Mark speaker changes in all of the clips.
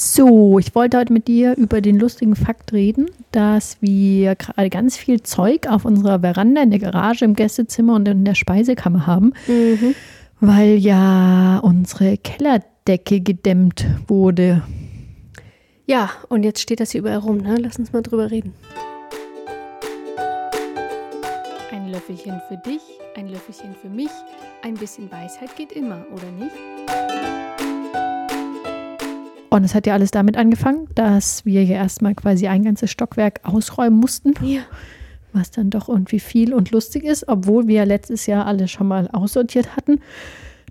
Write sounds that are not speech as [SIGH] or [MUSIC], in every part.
Speaker 1: So, ich wollte heute mit dir über den lustigen Fakt reden, dass wir gerade ganz viel Zeug auf unserer Veranda, in der Garage, im Gästezimmer und in der Speisekammer haben,
Speaker 2: Mhm.
Speaker 1: weil ja unsere Kellerdecke gedämmt wurde.
Speaker 2: Ja, und jetzt steht das hier überall rum, ne? Lass uns mal drüber reden. Ein Löffelchen für dich, ein Löffelchen für mich. Ein bisschen Weisheit geht immer, oder nicht?
Speaker 1: Und es hat ja alles damit angefangen, dass wir ja erstmal quasi ein ganzes Stockwerk ausräumen mussten,
Speaker 2: Ja.
Speaker 1: was dann doch irgendwie viel und lustig ist, obwohl wir ja letztes Jahr alles schon mal aussortiert hatten.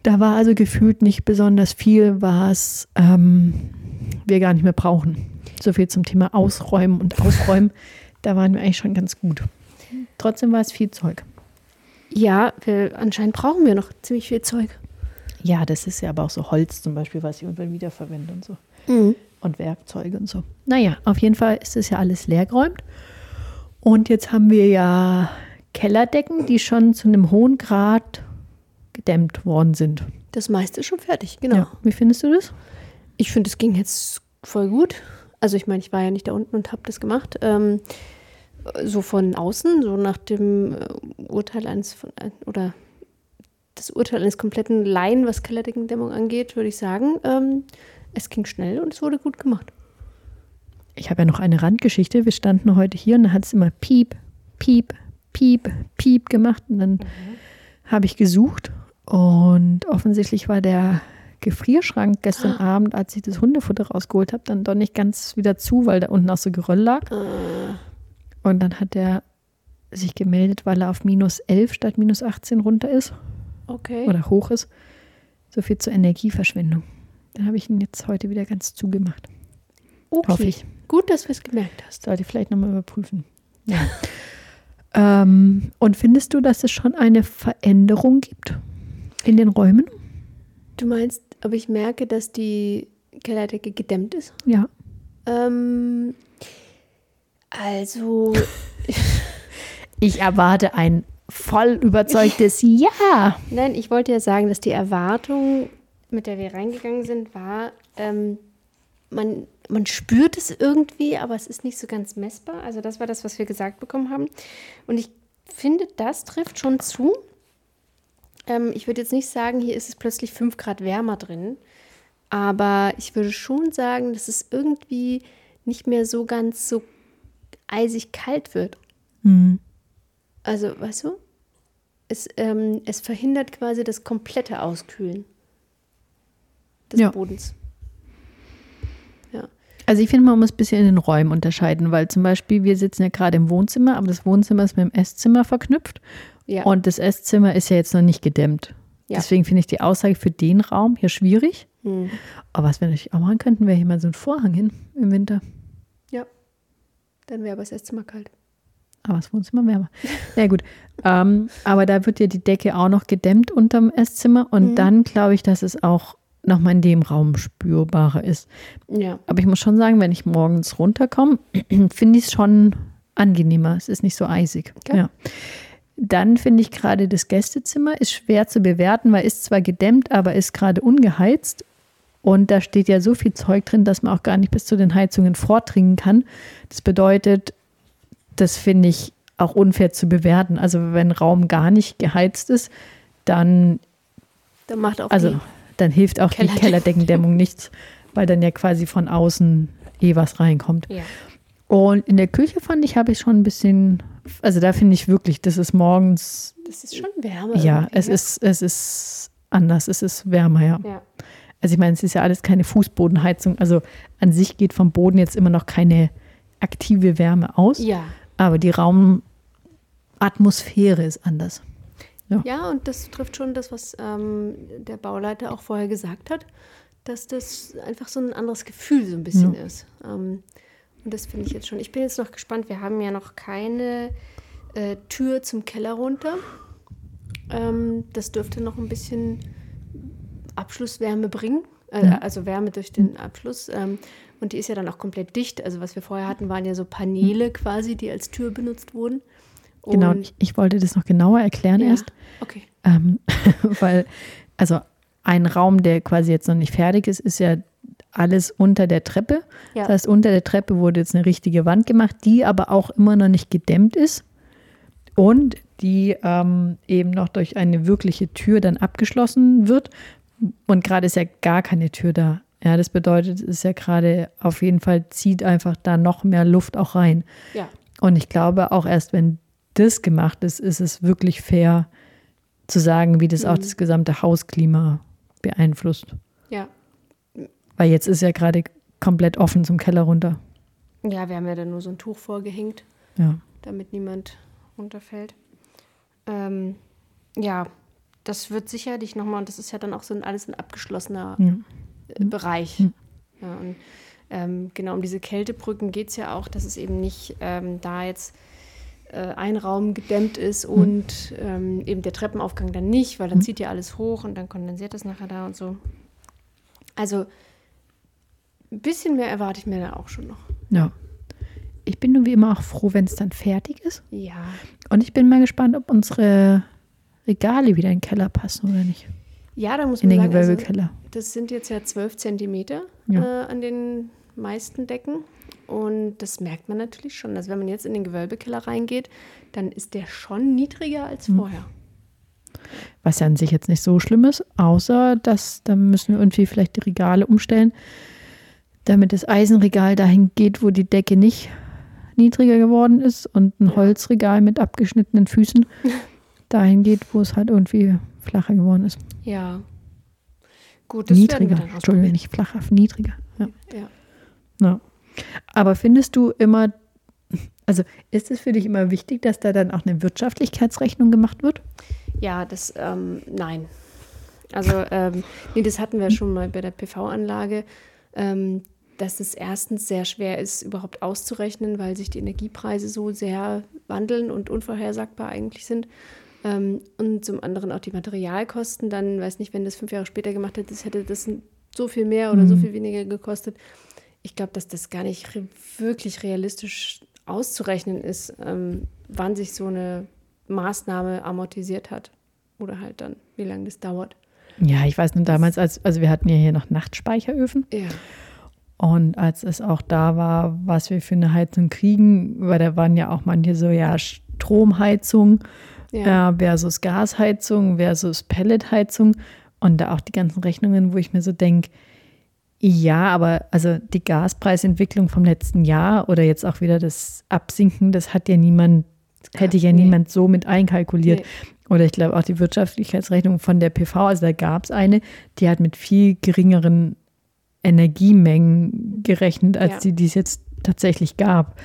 Speaker 1: Da war also gefühlt nicht besonders viel, was ähm, wir gar nicht mehr brauchen. So viel zum Thema Ausräumen und Aufräumen. Da waren wir eigentlich schon ganz gut. Trotzdem war es viel Zeug.
Speaker 2: Ja, wir, anscheinend brauchen wir noch ziemlich viel Zeug.
Speaker 1: Ja, das ist ja aber auch so Holz zum Beispiel, was ich irgendwann wiederverwende und so. Und Werkzeuge und so. Naja, auf jeden Fall ist es ja alles leergeräumt. Und jetzt haben wir ja Kellerdecken, die schon zu einem hohen Grad gedämmt worden sind.
Speaker 2: Das meiste ist schon fertig, genau.
Speaker 1: Ja. Wie findest du das?
Speaker 2: Ich finde, es ging jetzt voll gut. Also ich meine, ich war ja nicht da unten und habe das gemacht. Ähm, so von außen, so nach dem äh, Urteil eines von, ein- oder das Urteil eines kompletten Laien, was Kellerdeckendämmung angeht, würde ich sagen, ähm, es ging schnell und es wurde gut gemacht.
Speaker 1: Ich habe ja noch eine Randgeschichte. Wir standen heute hier und da hat es immer Piep, Piep, Piep, Piep gemacht. Und dann habe ich gesucht und offensichtlich war der Gefrierschrank gestern Abend, als ich das Hundefutter rausgeholt habe, dann doch nicht ganz wieder zu, weil da unten auch so Geröll lag.
Speaker 2: Äh,
Speaker 1: Und dann hat er sich gemeldet, weil er auf minus 11 statt minus 18 runter ist
Speaker 2: okay.
Speaker 1: oder hoch ist. So viel zur Energieverschwendung. Dann habe ich ihn jetzt heute wieder ganz zugemacht.
Speaker 2: okay.
Speaker 1: Hoffe ich.
Speaker 2: Gut, dass du es gemerkt hast.
Speaker 1: Sollte ich vielleicht nochmal überprüfen. Ja. [LAUGHS] ähm, und findest du, dass es schon eine Veränderung gibt in den Räumen?
Speaker 2: Du meinst, ob ich merke, dass die Kellerdecke gedämmt ist?
Speaker 1: Ja.
Speaker 2: Ähm, also, [LAUGHS]
Speaker 1: Ich erwarte ein voll überzeugtes [LAUGHS] Ja.
Speaker 2: nein, ich wollte ja sagen, dass die Erwartung, mit der wir reingegangen sind, war, ähm, man, man spürt es irgendwie, aber es ist nicht so ganz messbar. Also das war das, was wir gesagt bekommen haben. Und ich finde, das trifft schon zu. Ähm, ich würde jetzt nicht sagen, hier ist es plötzlich 5 Grad wärmer drin. Aber ich würde schon sagen, dass es irgendwie nicht mehr so ganz so eisig kalt wird.
Speaker 1: Hm.
Speaker 2: Also, weißt du? Es, ähm, es verhindert quasi das komplette Auskühlen des
Speaker 1: Ja.
Speaker 2: Bodens. Ja.
Speaker 1: Also ich finde, man muss ein bisschen in den Räumen unterscheiden, weil zum Beispiel wir sitzen ja gerade im Wohnzimmer, aber das Wohnzimmer ist mit dem Esszimmer verknüpft
Speaker 2: Ja.
Speaker 1: und das Esszimmer ist ja jetzt noch nicht gedämmt.
Speaker 2: Ja.
Speaker 1: Deswegen finde ich die Aussage für den Raum hier schwierig.
Speaker 2: Hm.
Speaker 1: Aber was wir natürlich auch machen könnten, wäre hier mal so ein Vorhang hin im Winter.
Speaker 2: ja. Dann wäre aber das Esszimmer kalt.
Speaker 1: Aber das Wohnzimmer wärmer. Ja gut. Ähm, aber da wird ja die Decke auch noch gedämmt unterm Esszimmer und
Speaker 2: Mhm.
Speaker 1: dann glaube ich, dass es auch nochmal in dem Raum spürbarer ist.
Speaker 2: Ja.
Speaker 1: Aber ich muss schon sagen, wenn ich morgens runterkomme, [CLEARS THROAT] finde ich es schon angenehmer. Es ist nicht so eisig.
Speaker 2: Okay.
Speaker 1: Ja. Dann finde ich gerade das Gästezimmer ist schwer zu bewerten, weil ist zwar gedämmt, aber ist gerade ungeheizt. Und da steht ja so viel Zeug drin, dass man auch gar nicht bis zu den Heizungen vordringen kann. Das bedeutet, das finde ich auch unfair zu bewerten. Also wenn Raum gar nicht geheizt ist, dann
Speaker 2: Da macht auch
Speaker 1: also dann hilft auch die
Speaker 2: Kellerdecken-
Speaker 1: Kellerdeckendämmung nichts, weil dann ja quasi von außen eh was reinkommt.
Speaker 2: ja.
Speaker 1: Und in der Küche fand ich, habe ich schon ein bisschen, also da finde ich wirklich, das ist morgens,
Speaker 2: Das ist schon wärmer.
Speaker 1: ja, es
Speaker 2: ne?
Speaker 1: ist, es ist anders, es ist wärmer, ja.
Speaker 2: Ja.
Speaker 1: Also ich meine, es ist ja alles keine Fußbodenheizung, also an sich geht vom Boden jetzt immer noch keine aktive Wärme aus,
Speaker 2: ja.
Speaker 1: aber die Raumatmosphäre ist anders.
Speaker 2: Ja, und das trifft schon das, was ähm, der Bauleiter auch vorher gesagt hat, dass das einfach so ein anderes Gefühl so ein bisschen ist. Ähm, und das finde ich jetzt schon. Ich bin jetzt noch gespannt. Wir haben ja noch keine äh, Tür zum Keller runter. Ähm, das dürfte noch ein bisschen Abschlusswärme bringen. Äh,
Speaker 1: Ja.
Speaker 2: Also Wärme durch den Abschluss. Ähm, und die ist ja dann auch komplett dicht. Also was wir vorher hatten, waren ja so Paneele quasi, die als Tür benutzt wurden.
Speaker 1: Genau, ich, ich wollte das noch genauer erklären
Speaker 2: ja.
Speaker 1: erst.
Speaker 2: Okay.
Speaker 1: Ähm, [LAUGHS] weil, also ein Raum, der quasi jetzt noch nicht fertig ist, ist ja alles unter der Treppe.
Speaker 2: Ja.
Speaker 1: Das heißt, unter der Treppe wurde jetzt eine richtige Wand gemacht, die aber auch immer noch nicht gedämmt ist und die ähm, eben noch durch eine wirkliche Tür dann abgeschlossen wird. Und gerade ist ja gar keine Tür da. Ja, das bedeutet, es ist ja gerade auf jeden Fall zieht einfach da noch mehr Luft auch rein.
Speaker 2: Ja.
Speaker 1: Und ich glaube, auch erst wenn das gemacht ist, ist es wirklich fair zu sagen, wie das auch
Speaker 2: Mhm.
Speaker 1: das gesamte Hausklima beeinflusst.
Speaker 2: Ja.
Speaker 1: Weil jetzt ist ja gerade komplett offen zum Keller runter.
Speaker 2: Ja, wir haben ja dann nur so ein Tuch vorgehängt,
Speaker 1: Ja.
Speaker 2: damit niemand runterfällt. Ähm, ja, das wird sicherlich nochmal, und das ist ja dann auch so ein, alles ein abgeschlossener äh, Bereich. Ja, und ähm, genau um diese Kältebrücken geht es ja auch, dass es eben nicht ähm, da jetzt ein Raum gedämmt ist und ähm, eben der Treppenaufgang dann nicht, weil dann zieht ja alles hoch und dann kondensiert das nachher da und so. Also ein bisschen mehr erwarte ich mir da auch schon noch.
Speaker 1: ja. Ich bin nur wie immer auch froh, wenn es dann fertig ist.
Speaker 2: Ja,
Speaker 1: Und ich bin mal gespannt, ob unsere Regale wieder in den Keller passen oder nicht.
Speaker 2: ja da muss
Speaker 1: In
Speaker 2: man
Speaker 1: den
Speaker 2: sagen, also,
Speaker 1: Gewölbekeller.
Speaker 2: das sind jetzt ja 12 Zentimeter
Speaker 1: Ja.
Speaker 2: äh, an den meisten Decken. Und das merkt man natürlich schon. Also wenn man jetzt in den Gewölbekeller reingeht, dann ist der schon niedriger als
Speaker 1: Hm.
Speaker 2: vorher.
Speaker 1: Was ja an sich jetzt nicht so schlimm ist, außer dass da müssen wir irgendwie vielleicht die Regale umstellen, damit das Eisenregal dahin geht, wo die Decke nicht niedriger geworden ist und ein. Holzregal mit abgeschnittenen Füßen [LAUGHS] dahin geht, wo es halt irgendwie flacher geworden ist.
Speaker 2: Ja. Gut, das werden wir
Speaker 1: niedriger,
Speaker 2: dann
Speaker 1: Entschuldigung, nicht flacher, niedriger. Ja.
Speaker 2: Ja.
Speaker 1: Ja. Aber findest du immer, also ist es für dich immer wichtig, dass da dann auch eine Wirtschaftlichkeitsrechnung gemacht wird?
Speaker 2: Ja, das, ähm, nein. Also, ähm, nee, das hatten wir schon mal bei der PV-Anlage, ähm, dass es erstens sehr schwer ist, überhaupt auszurechnen, weil sich die Energiepreise so sehr wandeln und unvorhersagbar eigentlich sind. Ähm, und zum anderen auch die Materialkosten. Dann, weiß nicht, wenn das fünf Jahre später gemacht hätte, das hätte das so viel mehr oder so
Speaker 1: Mhm.
Speaker 2: viel weniger gekostet. Ich glaube, dass das gar nicht re wirklich realistisch auszurechnen ist, ähm, wann sich so eine Maßnahme amortisiert hat. Oder halt dann, wie lange das dauert.
Speaker 1: Ja, ich weiß nur damals, als, also wir hatten ja hier noch Nachtspeicheröfen
Speaker 2: Ja.
Speaker 1: und als es auch da war, was wir für eine Heizung kriegen, weil da waren ja auch manche so, ja, Stromheizung
Speaker 2: Ja.
Speaker 1: äh, versus Gasheizung versus Pelletheizung und da auch die ganzen Rechnungen, wo ich mir so denke, ja, aber also die Gaspreisentwicklung vom letzten Jahr oder jetzt auch wieder das Absinken, das hat ja niemand, hätte ja
Speaker 2: nee.
Speaker 1: niemand so mit einkalkuliert.
Speaker 2: Nee.
Speaker 1: Oder ich glaube auch die Wirtschaftlichkeitsrechnung von der PV, also da gab es eine, die hat mit viel geringeren Energiemengen gerechnet, als
Speaker 2: Ja.
Speaker 1: die, die es jetzt tatsächlich gab.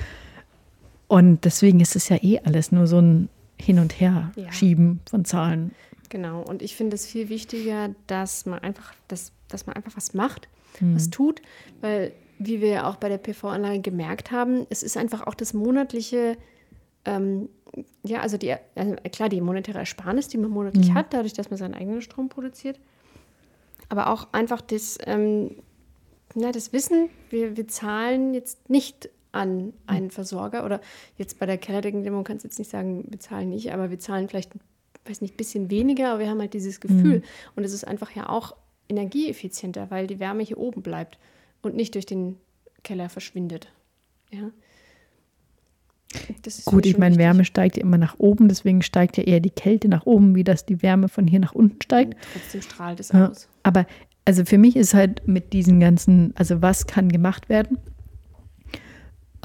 Speaker 1: Und deswegen ist es ja eh alles nur so ein Hin- und Her
Speaker 2: Ja.
Speaker 1: schieben von Zahlen.
Speaker 2: Genau. Und ich finde es viel wichtiger, dass man einfach, dass, dass man einfach was macht,
Speaker 1: Hm.
Speaker 2: was tut, weil wie wir ja auch bei der PV-Anlage gemerkt haben, es ist einfach auch das monatliche, ähm, ja, also die, also klar, die monetäre Ersparnis, die man monatlich
Speaker 1: Mhm.
Speaker 2: hat, dadurch, dass man seinen eigenen Strom produziert, aber auch einfach das, ähm, na, das Wissen, wir, wir zahlen jetzt nicht an einen Versorger oder jetzt bei der Kellerdeckendämmung kannst du jetzt nicht sagen, wir zahlen nicht, aber wir zahlen vielleicht, weiß nicht, ein bisschen weniger, aber wir haben halt dieses Gefühl. Und es ist einfach ja auch energieeffizienter, weil die Wärme hier oben bleibt und nicht durch den Keller verschwindet. Ja.
Speaker 1: Gut, ich meine. Wärme steigt ja immer nach oben, deswegen steigt ja eher die Kälte nach oben, wie das die Wärme von hier nach unten steigt.
Speaker 2: Trotzdem strahlt es
Speaker 1: Ja.
Speaker 2: aus.
Speaker 1: Aber also für mich ist halt mit diesen ganzen, also was kann gemacht werden,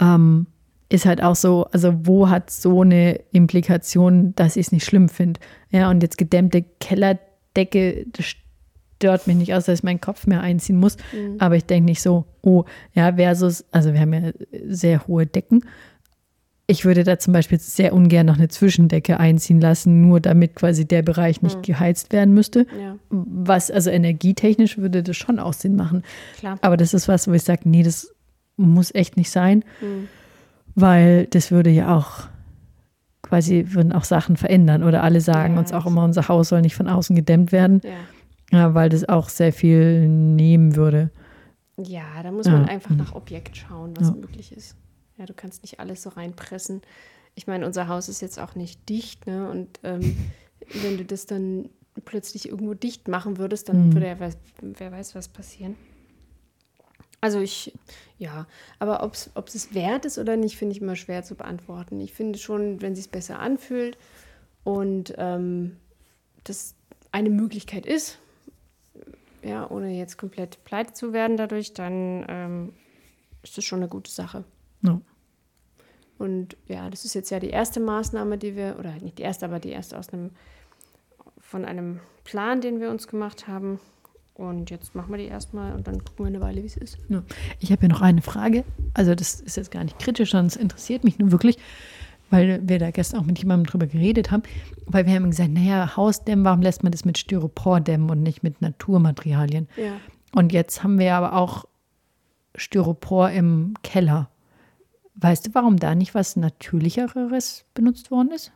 Speaker 1: ähm, ist halt auch so, also wo hat so eine Implikation, dass ich es nicht schlimm finde. Ja, und jetzt gedämmte Kellerdecke, das stört mich nicht, außer dass ich meinen Kopf mehr einziehen muss.
Speaker 2: Mhm.
Speaker 1: Aber ich denke nicht so, oh, ja, versus, also wir haben ja sehr hohe Decken. Ich würde da zum Beispiel sehr ungern noch eine Zwischendecke einziehen lassen, nur damit quasi der Bereich nicht
Speaker 2: Mhm.
Speaker 1: geheizt werden müsste.
Speaker 2: Ja,
Speaker 1: Was, also energietechnisch würde das schon auch Sinn machen.
Speaker 2: klar.
Speaker 1: Aber das ist was, wo ich sage, nee, das muss echt nicht sein,
Speaker 2: Mhm.
Speaker 1: weil das würde ja auch quasi, würden auch Sachen verändern. Oder alle sagen
Speaker 2: Ja,
Speaker 1: uns auch immer, unser Haus soll nicht von außen gedämmt werden,
Speaker 2: Ja.
Speaker 1: Ja, weil das auch sehr viel nehmen würde.
Speaker 2: Ja, da muss man
Speaker 1: Ja.
Speaker 2: einfach nach Objekt schauen, was
Speaker 1: Ja.
Speaker 2: möglich ist. Ja, du kannst nicht alles so reinpressen. Ich meine, unser Haus ist jetzt auch nicht dicht, ne? Und ähm, [LAUGHS] wenn du das dann plötzlich irgendwo dicht machen würdest, dann
Speaker 1: Mhm.
Speaker 2: würde ja was, wer weiß, was passieren. Also ich, ja, aber ob es es wert ist oder nicht, finde ich immer schwer zu beantworten. Ich finde schon, wenn es sich besser anfühlt und ähm, das eine Möglichkeit ist, ja, ohne jetzt komplett pleite zu werden dadurch, dann ähm, ist das schon eine gute Sache.
Speaker 1: Ja.
Speaker 2: Und ja, das ist jetzt ja die erste Maßnahme, die wir, oder nicht die erste, aber die erste aus einem, von einem Plan, den wir uns gemacht haben. Und jetzt machen wir die erstmal und dann gucken wir eine Weile, wie es ist.
Speaker 1: Ja. Ich habe hier noch eine Frage. Also, das ist jetzt gar nicht kritisch, sondern es interessiert mich nur wirklich, weil wir da gestern auch mit jemandem drüber geredet haben. Weil wir haben gesagt, naja, Hausdämmen, warum lässt man das mit Styropor dämmen und nicht mit Naturmaterialien?
Speaker 2: Ja.
Speaker 1: Und jetzt haben wir aber auch Styropor im Keller. Weißt du, warum da nicht was Natürlicheres benutzt worden ist?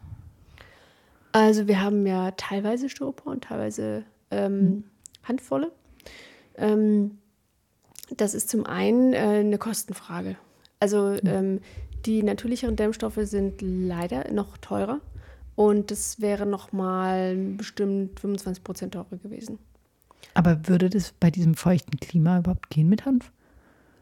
Speaker 2: Also wir haben ja teilweise Styropor und teilweise ähm, hm. Handvolle. Ähm, das ist zum einen äh, eine Kostenfrage. Also hm. ähm, die natürlicheren Dämmstoffe sind leider noch teurer und das wäre nochmal bestimmt 25 Prozent teurer gewesen.
Speaker 1: Aber würde das bei diesem feuchten Klima überhaupt gehen mit Hanf?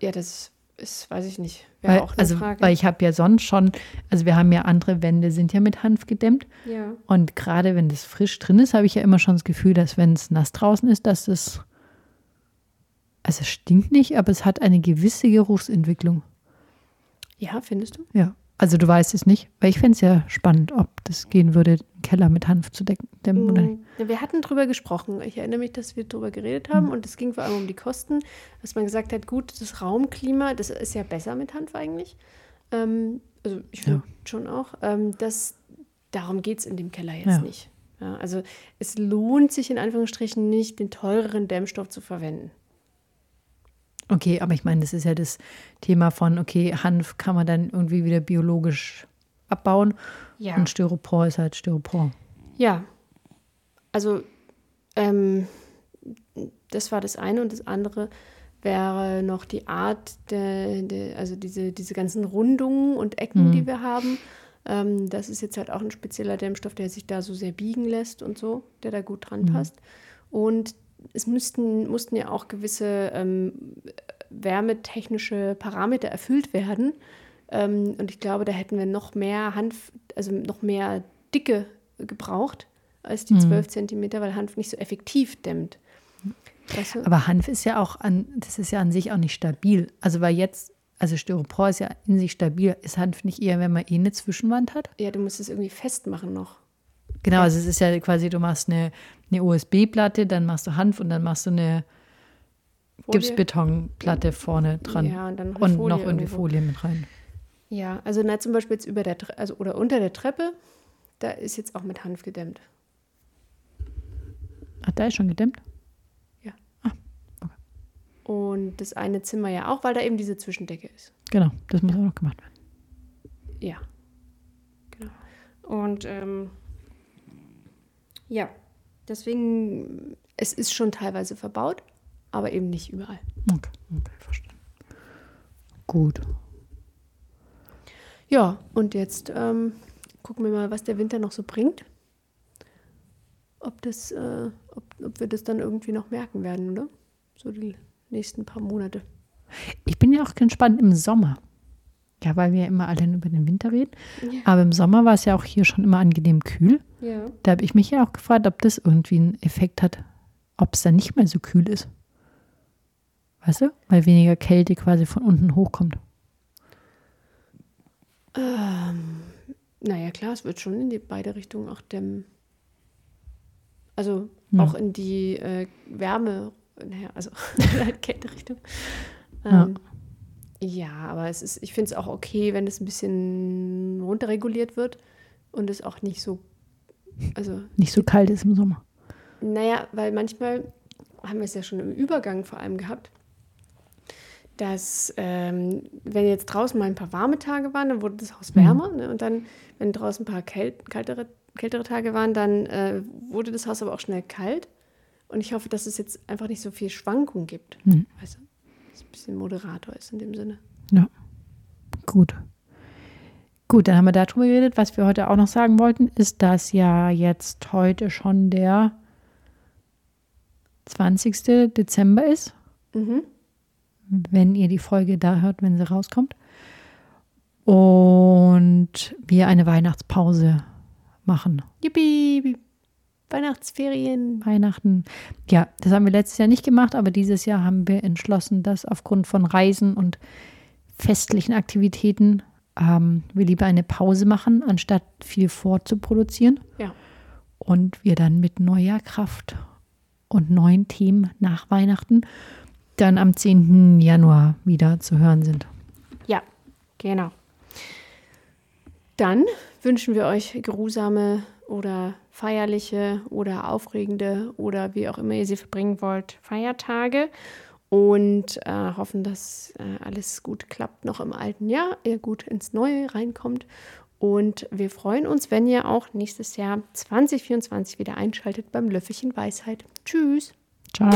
Speaker 2: Ja, das ist, weiß ich nicht.
Speaker 1: Weil, also, Frage. weil ich habe ja sonst schon, also wir haben ja andere Wände, sind ja mit Hanf gedämmt.
Speaker 2: Ja.
Speaker 1: Und gerade wenn das frisch drin ist, habe ich ja immer schon das Gefühl, dass wenn es nass draußen ist, dass das, also es stinkt nicht, aber es hat eine gewisse Geruchsentwicklung.
Speaker 2: Ja, findest du?
Speaker 1: Ja. Also du weißt es nicht, weil ich fände es ja spannend, ob das gehen würde, einen Keller mit Hanf zu decken, dämmen oder nicht.
Speaker 2: Wir hatten drüber gesprochen. Ich erinnere mich, dass wir drüber geredet haben mhm. und es ging vor allem um die Kosten, dass man gesagt hat, gut, das Raumklima, das ist ja besser mit Hanf eigentlich. Ähm, also ich finde ja. schon auch. Ähm, das, darum geht es in dem Keller jetzt ja. nicht. Also es lohnt sich in Anführungsstrichen nicht, den teureren Dämmstoff zu verwenden.
Speaker 1: Okay, aber ich meine, das ist ja das Thema von, okay, Hanf kann man dann irgendwie wieder biologisch abbauen ja. und Styropor ist halt Styropor.
Speaker 2: Ja, also ähm, das war das eine und das andere wäre noch die Art, der, der, also diese, diese ganzen Rundungen und Ecken, mhm. die wir haben. Ähm, das ist jetzt halt auch ein spezieller Dämmstoff, der sich da so sehr biegen lässt und so, der da gut dran mhm. passt. Und es müssten, mussten ja auch gewisse ähm, wärmetechnische Parameter erfüllt werden. Ähm, und ich glaube, da hätten wir noch mehr Hanf, also noch mehr Dicke gebraucht als die mhm. 12 Zentimeter, weil Hanf nicht so effektiv dämmt.
Speaker 1: Weißt du? Aber Hanf ist ja auch an, das ist ja an sich auch nicht stabil. Also weil jetzt, also Styropor ist ja in sich stabil. Ist Hanf nicht eher, wenn man eh eine Zwischenwand hat?
Speaker 2: Ja, du musst es irgendwie festmachen noch.
Speaker 1: Genau, also es ist ja quasi, du machst eine, eine USB-Platte, dann machst du Hanf und dann machst du eine Folie. Gipsbetonplatte vorne dran.
Speaker 2: Ja, und, dann
Speaker 1: und noch irgendwie irgendwo. Folie mit rein.
Speaker 2: Ja, also na, zum Beispiel jetzt über der also oder unter der Treppe, da ist jetzt auch mit Hanf gedämmt.
Speaker 1: Ach, da ist schon gedämmt?
Speaker 2: Ja. Ah, okay. Und das eine Zimmer ja auch, weil da eben diese Zwischendecke ist.
Speaker 1: Genau, das muss auch noch gemacht werden.
Speaker 2: Ja. Genau. Und ähm, ja, deswegen, es ist schon teilweise verbaut, aber eben nicht überall.
Speaker 1: Okay, okay, verstanden. Gut.
Speaker 2: Ja, und jetzt ähm, gucken wir mal, was der Winter noch so bringt. Ob, das, äh, ob, ob wir das dann irgendwie noch merken werden, oder? So die nächsten paar Monate.
Speaker 1: Ich bin ja auch gespannt im Sommer. Ja, weil wir ja immer alle über den Winter reden. Ja. Aber im Sommer war es ja auch hier schon immer angenehm kühl.
Speaker 2: Ja.
Speaker 1: Da habe ich mich ja auch gefragt, ob das irgendwie einen Effekt hat, ob es dann nicht mehr so kühl ist. Weißt du? Weil weniger Kälte quasi von unten hochkommt.
Speaker 2: Ähm, naja, klar, es wird schon in die beide Richtungen auch dämmen. Also ja. auch in die äh, Wärme, naja, also [LAUGHS] Kälterichtung. Ähm, ja. Ja, aber es ist, ich finde es auch okay, wenn es ein bisschen runterreguliert wird und es auch nicht so, also.
Speaker 1: Nicht so kalt ist im Sommer.
Speaker 2: Naja, weil manchmal haben wir es ja schon im Übergang vor allem gehabt, dass ähm, wenn jetzt draußen mal ein paar warme Tage waren, dann wurde das Haus wärmer. Mhm. Ne? Und dann, wenn draußen ein paar kält, kältere, kältere Tage waren, dann äh, wurde das Haus aber auch schnell kalt. Und ich hoffe, dass es jetzt einfach nicht so viel Schwankung gibt. Mhm. Weißt du? Ein bisschen moderator ist in dem Sinne.
Speaker 1: Ja. Gut. Gut, dann haben wir darüber geredet. Was wir heute auch noch sagen wollten, ist, dass ja jetzt heute schon der 20. Dezember ist.
Speaker 2: Mhm
Speaker 1: wenn ihr die Folge da hört, wenn sie rauskommt. Und wir eine Weihnachtspause machen.
Speaker 2: Yippie! Weihnachtsferien.
Speaker 1: Weihnachten. Ja, das haben wir letztes Jahr nicht gemacht, aber dieses Jahr haben wir entschlossen, dass aufgrund von Reisen und festlichen Aktivitäten ähm, wir lieber eine Pause machen, anstatt viel vorzuproduzieren.
Speaker 2: Ja.
Speaker 1: Und wir dann mit neuer Kraft und neuen Themen nach Weihnachten dann am 10. Januar wieder zu hören sind.
Speaker 2: Ja, genau. Dann wünschen wir euch geruhsame oder feierliche oder aufregende oder wie auch immer ihr sie verbringen wollt, Feiertage und äh, hoffen, dass äh, alles gut klappt noch im alten Jahr, ihr gut ins Neue reinkommt. Und wir freuen uns, wenn ihr auch nächstes Jahr 2024 wieder einschaltet beim Löffelchen Weisheit. Tschüss.
Speaker 1: Ciao.